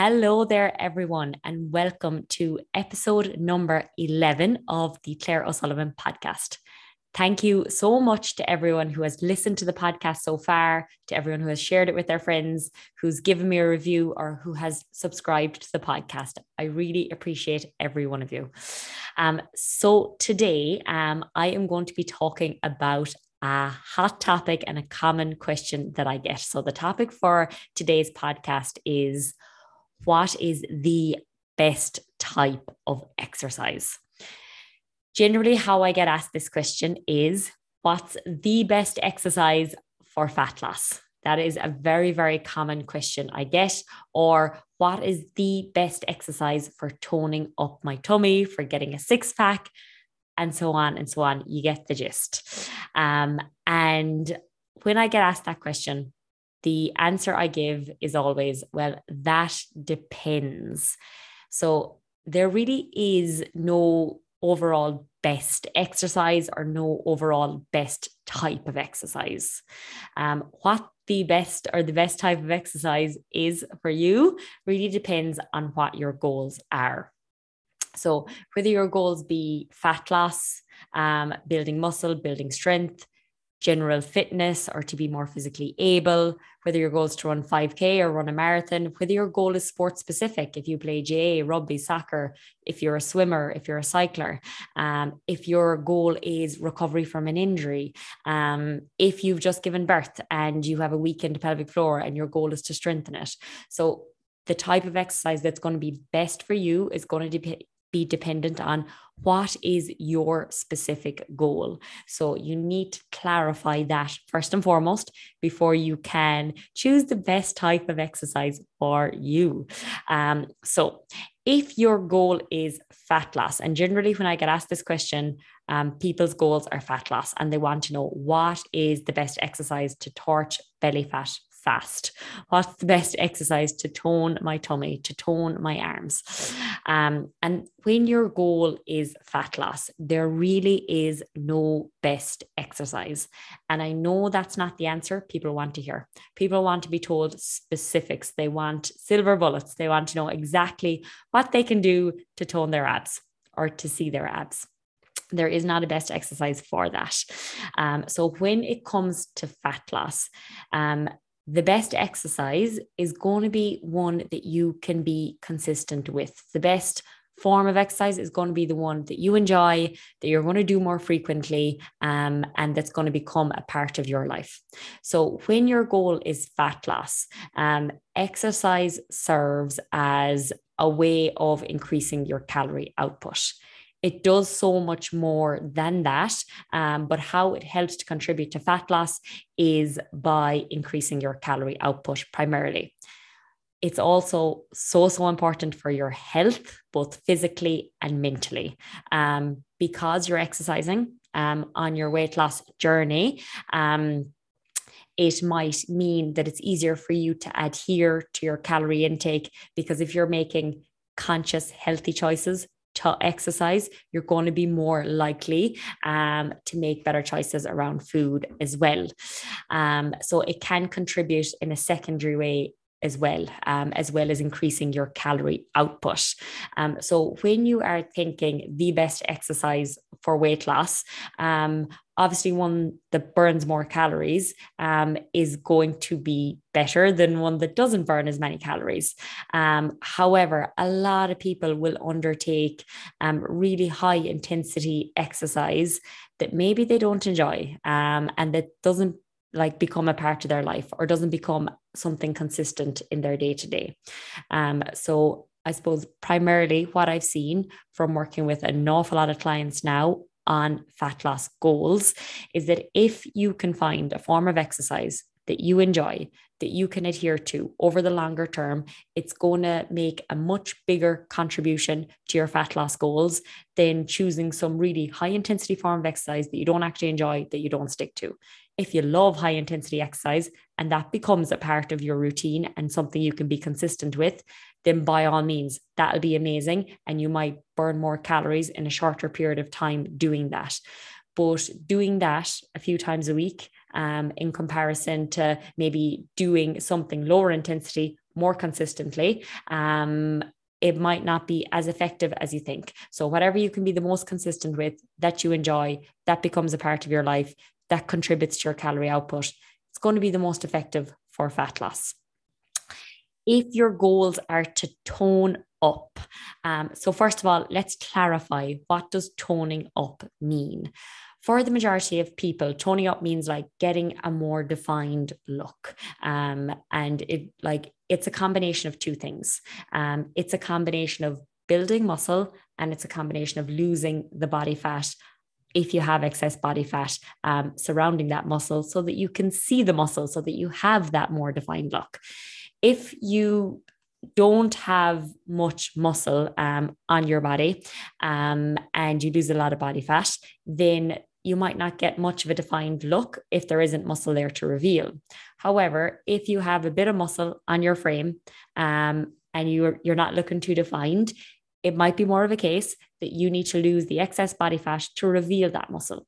Hello there, everyone, and welcome to episode number 11 of the Claire O'Sullivan podcast. Thank you so much to everyone who has listened to the podcast so far, to everyone who has shared it with their friends, who's given me a review, or who has subscribed to the podcast. I really appreciate every one of you. Um, so, today um, I am going to be talking about a hot topic and a common question that I get. So, the topic for today's podcast is what is the best type of exercise? Generally, how I get asked this question is what's the best exercise for fat loss? That is a very, very common question I get. Or what is the best exercise for toning up my tummy, for getting a six pack, and so on and so on. You get the gist. Um, and when I get asked that question, the answer I give is always, well, that depends. So there really is no overall best exercise or no overall best type of exercise. Um, what the best or the best type of exercise is for you really depends on what your goals are. So, whether your goals be fat loss, um, building muscle, building strength, general fitness or to be more physically able, whether your goal is to run 5K or run a marathon, whether your goal is sport specific, if you play GAA, rugby, soccer, if you're a swimmer, if you're a cycler, um, if your goal is recovery from an injury, um, if you've just given birth and you have a weakened pelvic floor and your goal is to strengthen it. So the type of exercise that's going to be best for you is going to de- be dependent on what is your specific goal. So you need to clarify that first and foremost before you can choose the best type of exercise for you. Um, so if your goal is fat loss, and generally when I get asked this question, um, people's goals are fat loss and they want to know what is the best exercise to torch belly fat fast? What's the best exercise to tone my tummy, to tone my arms? Um, and when your goal is fat loss, there really is no best exercise. And I know that's not the answer people want to hear. People want to be told specifics, they want silver bullets, they want to know exactly what they can do to tone their abs or to see their abs there is not a best exercise for that. Um, so when it comes to fat loss, um, the best exercise is going to be one that you can be consistent with. The best form of exercise is going to be the one that you enjoy, that you're going to do more frequently, um, and that's going to become a part of your life. So, when your goal is fat loss, um, exercise serves as a way of increasing your calorie output it does so much more than that. Um, but how it helps to contribute to fat loss is by increasing your calorie output primarily. It's also so, so important for your health, both physically and mentally, um, because you're exercising um, on your weight loss journey. Um, it might mean that it's easier for you to adhere to your calorie intake because if you're making conscious, healthy choices, to exercise, you're going to be more likely um, to make better choices around food as well. Um, so it can contribute in a secondary way as well, um, as well as increasing your calorie output. Um, so when you are thinking the best exercise for weight loss, um, obviously one that burns more calories um, is going to be better than one that doesn't burn as many calories. Um, however, a lot of people will undertake um, really high intensity exercise that maybe they don't enjoy and that doesn't like become a part of their life or doesn't become something consistent in their day to day. So I suppose primarily what I've seen from working with an awful lot of clients now on fat loss goals is that if you can find a form of exercise that you enjoy, that you can adhere to over the longer term, it's going to make a much bigger contribution to your fat loss goals than choosing some really high intensity form of exercise that you don't actually enjoy, that you don't stick to. If you love high intensity exercise and that becomes a part of your routine and something you can be consistent with, then by all means, that'll be amazing. And you might burn more calories in a shorter period of time doing that. But doing that a few times a week um, in comparison to maybe doing something lower intensity more consistently, um, it might not be as effective as you think. So, whatever you can be the most consistent with that you enjoy, that becomes a part of your life, that contributes to your calorie output, it's going to be the most effective for fat loss. If your goals are to tone up, um, so first of all, let's clarify what does toning up mean? for the majority of people, toning up means like getting a more defined look. Um, and it like it's a combination of two things. Um, it's a combination of building muscle and it's a combination of losing the body fat if you have excess body fat um, surrounding that muscle so that you can see the muscle so that you have that more defined look. If you don't have much muscle um, on your body um, and you lose a lot of body fat, then you might not get much of a defined look if there isn't muscle there to reveal. However, if you have a bit of muscle on your frame um, and you're you're not looking too defined, it might be more of a case that you need to lose the excess body fat to reveal that muscle.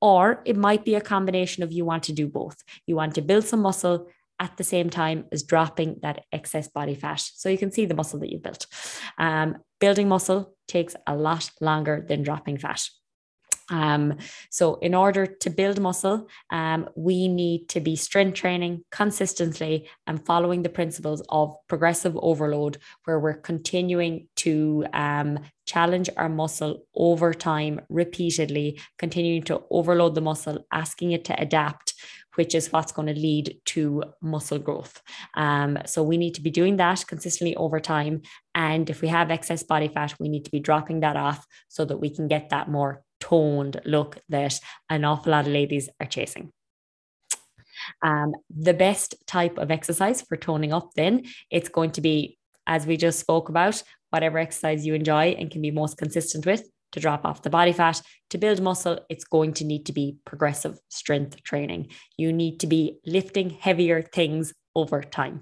Or it might be a combination of you want to do both. You want to build some muscle at the same time as dropping that excess body fat. So you can see the muscle that you built. Um, building muscle takes a lot longer than dropping fat. Um, so, in order to build muscle, um, we need to be strength training consistently and following the principles of progressive overload, where we're continuing to um, challenge our muscle over time repeatedly, continuing to overload the muscle, asking it to adapt. Which is what's going to lead to muscle growth. Um, so, we need to be doing that consistently over time. And if we have excess body fat, we need to be dropping that off so that we can get that more toned look that an awful lot of ladies are chasing. Um, the best type of exercise for toning up, then, it's going to be, as we just spoke about, whatever exercise you enjoy and can be most consistent with to drop off the body fat. To build muscle, it's going to need to be progressive strength training. You need to be lifting heavier things over time.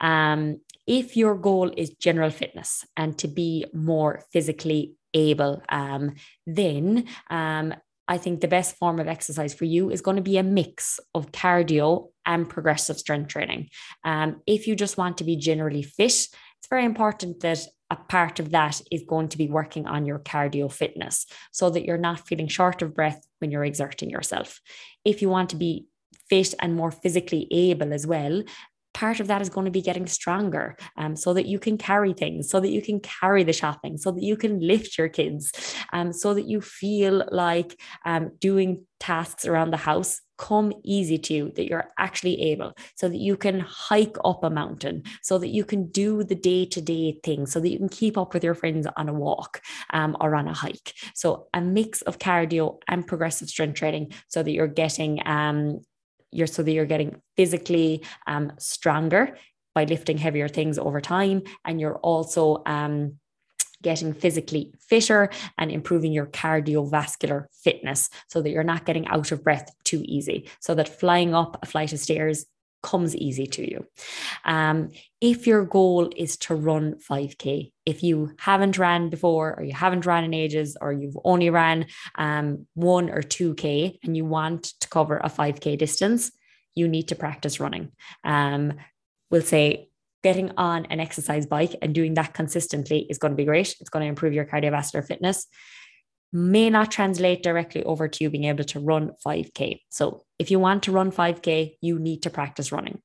Um, if your goal is general fitness and to be more physically able, um, then um, I think the best form of exercise for you is going to be a mix of cardio and progressive strength training. Um, if you just want to be generally fit, it's very important that a part of that is going to be working on your cardio fitness so that you're not feeling short of breath when you're exerting yourself. If you want to be fit and more physically able as well, part of that is going to be getting stronger um, so that you can carry things, so that you can carry the shopping, so that you can lift your kids, um, so that you feel like um, doing tasks around the house come easy to you, that you're actually able, so that you can hike up a mountain, so that you can do the day to day things, so that you can keep up with your friends on a walk um, or on a hike. So, a mix of cardio and progressive strength training so that you're getting um, you're so that you're getting physically um, stronger by lifting heavier things over time, and you're also um, getting physically fitter and improving your cardiovascular fitness so that you're not getting out of breath too easy. So that flying up a flight of stairs comes easy to you. Um, if your goal is to run 5K, if you haven't ran before, or you haven't ran in ages, or you've only ran um, one or 2K and you want to cover a 5K distance, you need to practice running. Um, we'll say getting on an exercise bike and doing that consistently is going to be great. It's going to improve your cardiovascular fitness may not translate directly over to you being able to run 5K. So, if you want to run 5K, you need to practice running.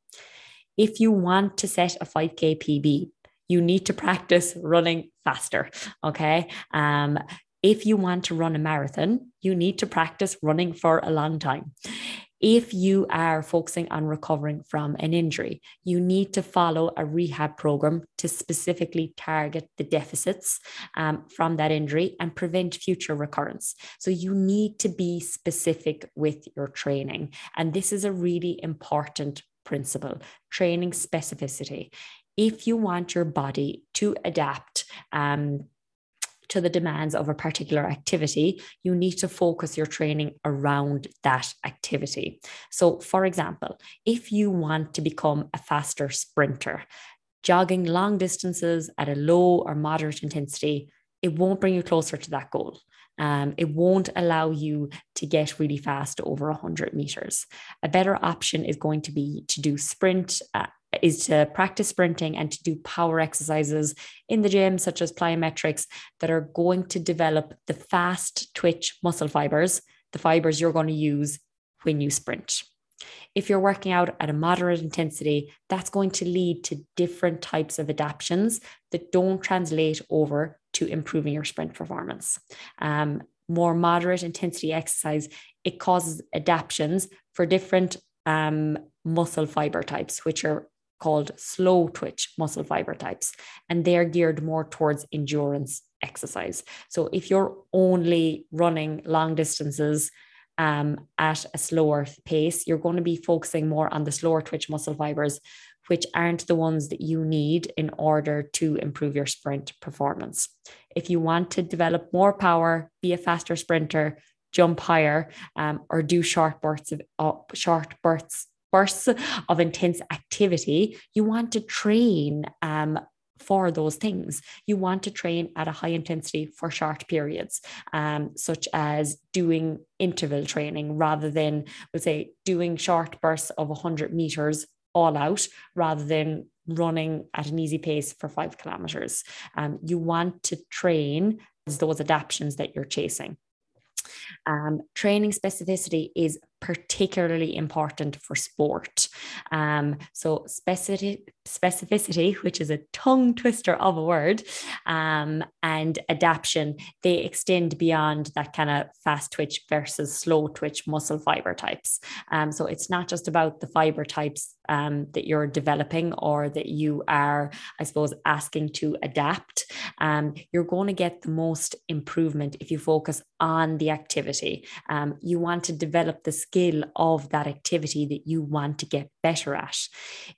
If you want to set a 5K PB, you need to practice running faster. Okay. Um, if you want to run a marathon, you need to practice running for a long time if you are focusing on recovering from an injury, you need to follow a rehab program to specifically target the deficits um, from that injury and prevent future recurrence. So you need to be specific with your training. And this is a really important principle training specificity. If you want your body to adapt, um, to the demands of a particular activity, you need to focus your training around that activity. So, for example, if you want to become a faster sprinter, jogging long distances at a low or moderate intensity, it won't bring you closer to that goal. Um, it won't allow you to get really fast over 100 meters. A better option is going to be to do sprint uh, is to practice sprinting and to do power exercises in the gym, such as plyometrics, that are going to develop the fast twitch muscle fibers, the fibers you're going to use when you sprint. If you're working out at a moderate intensity, that's going to lead to different types of adaptations that don't translate over to improving your sprint performance. Um, more moderate intensity exercise, it causes adaptations for different um, muscle fiber types, which are called slow twitch muscle fiber types, and they're geared more towards endurance exercise. So if you're only running long distances um, at a slower pace, you're going to be focusing more on the slower twitch muscle fibers, which aren't the ones that you need in order to improve your sprint performance. If you want to develop more power, be a faster sprinter, jump higher, um, or do short bursts of uh, short bursts bursts of intense activity, you want to train um, for those things. You want to train at a high intensity for short periods, um, such as doing interval training rather than, we'll say, doing short bursts of 100 meters all out rather than running at an easy pace for five kilometers. Um, you want to train those adaptations that you're chasing. Um, training specificity is particularly important for sport. Um, so specificity, specificity, which is a tongue twister of a word, um, and adaptation, they extend beyond that kind of fast twitch versus slow twitch muscle fiber types. Um, so it's not just about the fiber types um, that you're developing or that you are, I suppose, asking to adapt. Um, you're going to get the most improvement if you focus on the activity. Um, you want to develop the skill of that activity that you want to get better at.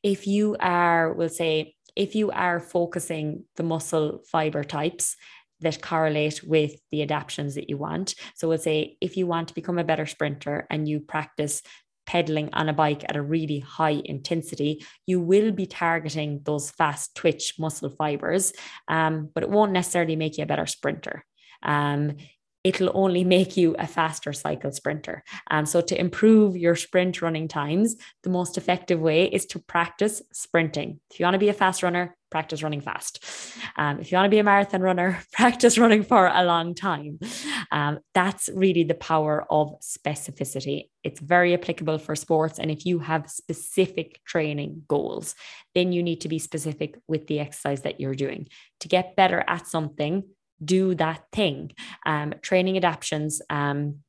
If you are, we'll say, if you are focusing the muscle fiber types, that correlate with the adaptations that you want. So we'll say if you want to become a better sprinter and you practice pedaling on a bike at a really high intensity, you will be targeting those fast twitch muscle fibers, um, but it won't necessarily make you a better sprinter. Um, it'll only make you a faster cycle sprinter. Um, so, to improve your sprint running times, the most effective way is to practice sprinting. If you want to be a fast runner, practice running fast. Um, if you want to be a marathon runner, practice running for a long time. Um, that's really the power of specificity. It's very applicable for sports. And if you have specific training goals, then you need to be specific with the exercise that you're doing. To get better at something, do that thing. Um, training adaptations, um,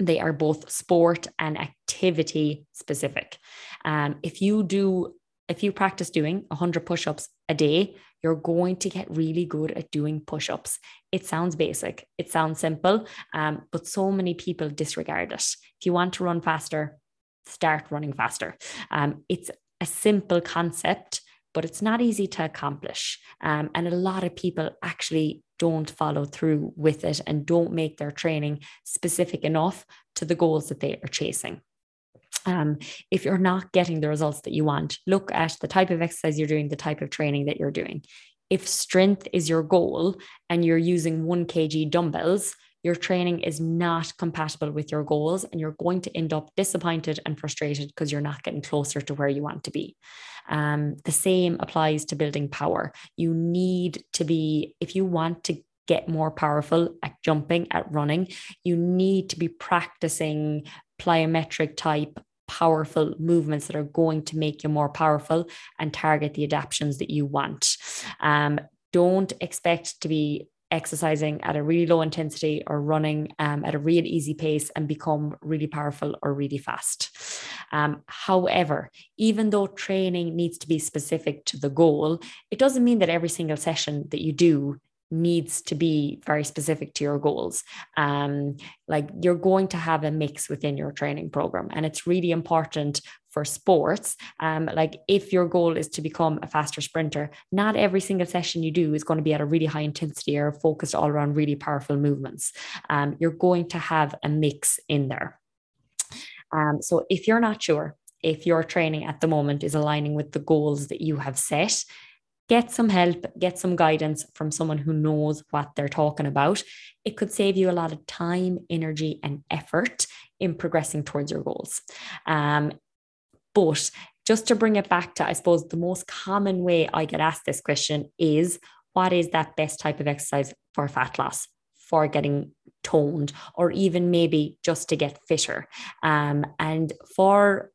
they are both sport and activity specific. Um, if you do, if you practice doing 100 push ups a day, you're going to get really good at doing push ups. It sounds basic, it sounds simple, um, but so many people disregard it. If you want to run faster, start running faster. Um, it's a simple concept, but it's not easy to accomplish. Um, and a lot of people actually don't follow through with it and don't make their training specific enough to the goals that they are chasing. Um, if you're not getting the results that you want, look at the type of exercise you're doing, the type of training that you're doing. If strength is your goal and you're using one kg dumbbells, your training is not compatible with your goals and you're going to end up disappointed and frustrated because you're not getting closer to where you want to be. Um, the same applies to building power. You need to be, if you want to get more powerful at jumping, at running, you need to be practicing plyometric type powerful movements that are going to make you more powerful and target the adaptations that you want. Um, don't expect to be exercising at a really low intensity or running um, at a real easy pace and become really powerful or really fast. Um, however, even though training needs to be specific to the goal, it doesn't mean that every single session that you do needs to be very specific to your goals. Um, like you're going to have a mix within your training program, and it's really important for sports. Um, like if your goal is to become a faster sprinter, not every single session you do is going to be at a really high intensity or focused all around really powerful movements. Um, you're going to have a mix in there. Um, so if you're not sure if your training at the moment is aligning with the goals that you have set, get some help, get some guidance from someone who knows what they're talking about. It could save you a lot of time, energy, and effort in progressing towards your goals. Um, but just to bring it back to, I suppose, the most common way I get asked this question is what is that best type of exercise for fat loss? For getting toned, or even maybe just to get fitter. Um, and for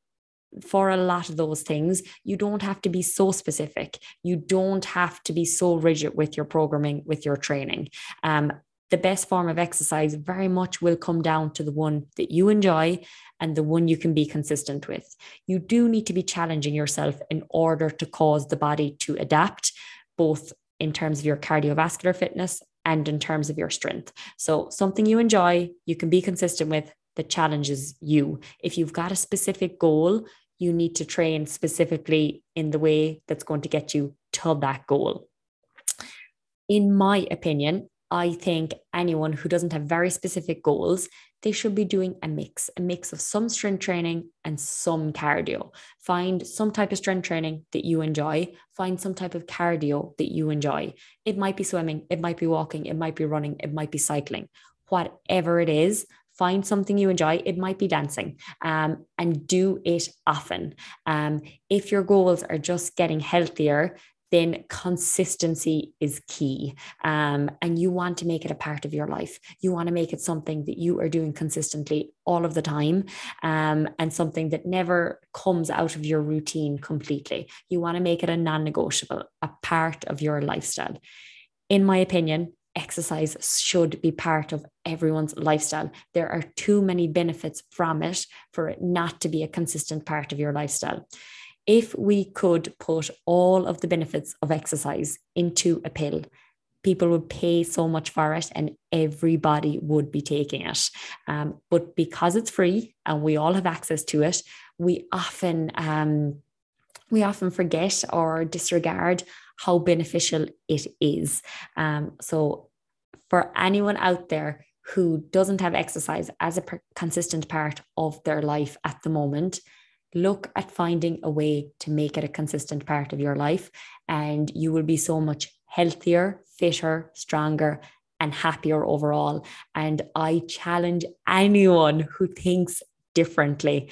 for a lot of those things, you don't have to be so specific. You don't have to be so rigid with your programming, with your training. Um, the best form of exercise very much will come down to the one that you enjoy and the one you can be consistent with. You do need to be challenging yourself in order to cause the body to adapt, both in terms of your cardiovascular fitness and in terms of your strength. So, something you enjoy, you can be consistent with that challenges you. If you've got a specific goal, you need to train specifically in the way that's going to get you to that goal. In my opinion, I think anyone who doesn't have very specific goals, they should be doing a mix, a mix of some strength training and some cardio. Find some type of strength training that you enjoy, find some type of cardio that you enjoy. It might be swimming, it might be walking, it might be running, it might be cycling. Whatever it is, find something you enjoy. It might be dancing um, and do it often. Um, if your goals are just getting healthier, then consistency is key. Um, and you want to make it a part of your life. You want to make it something that you are doing consistently all of the time um, and something that never comes out of your routine completely. You want to make it a non negotiable, a part of your lifestyle. In my opinion, exercise should be part of everyone's lifestyle. There are too many benefits from it for it not to be a consistent part of your lifestyle if we could put all of the benefits of exercise into a pill, people would pay so much for it and everybody would be taking it. Um, but because it's free and we all have access to it, we often um, we often forget or disregard how beneficial it is. Um, so for anyone out there who doesn't have exercise as a per- consistent part of their life at the moment, look at finding a way to make it a consistent part of your life and you will be so much healthier fitter stronger and happier overall and i challenge anyone who thinks differently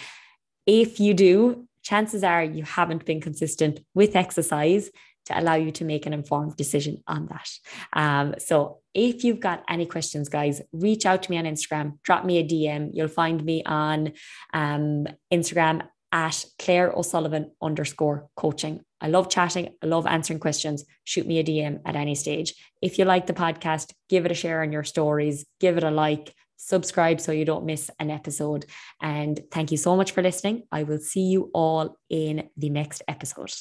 if you do chances are you haven't been consistent with exercise to allow you to make an informed decision on that. Um, so if you've got any questions, guys, reach out to me on Instagram, drop me a DM. You'll find me on um, Instagram at Claire O'Sullivan underscore coaching. I love chatting. I love answering questions. Shoot me a DM at any stage. If you like the podcast, give it a share on your stories, give it a like, subscribe so you don't miss an episode. And thank you so much for listening. I will see you all in the next episode.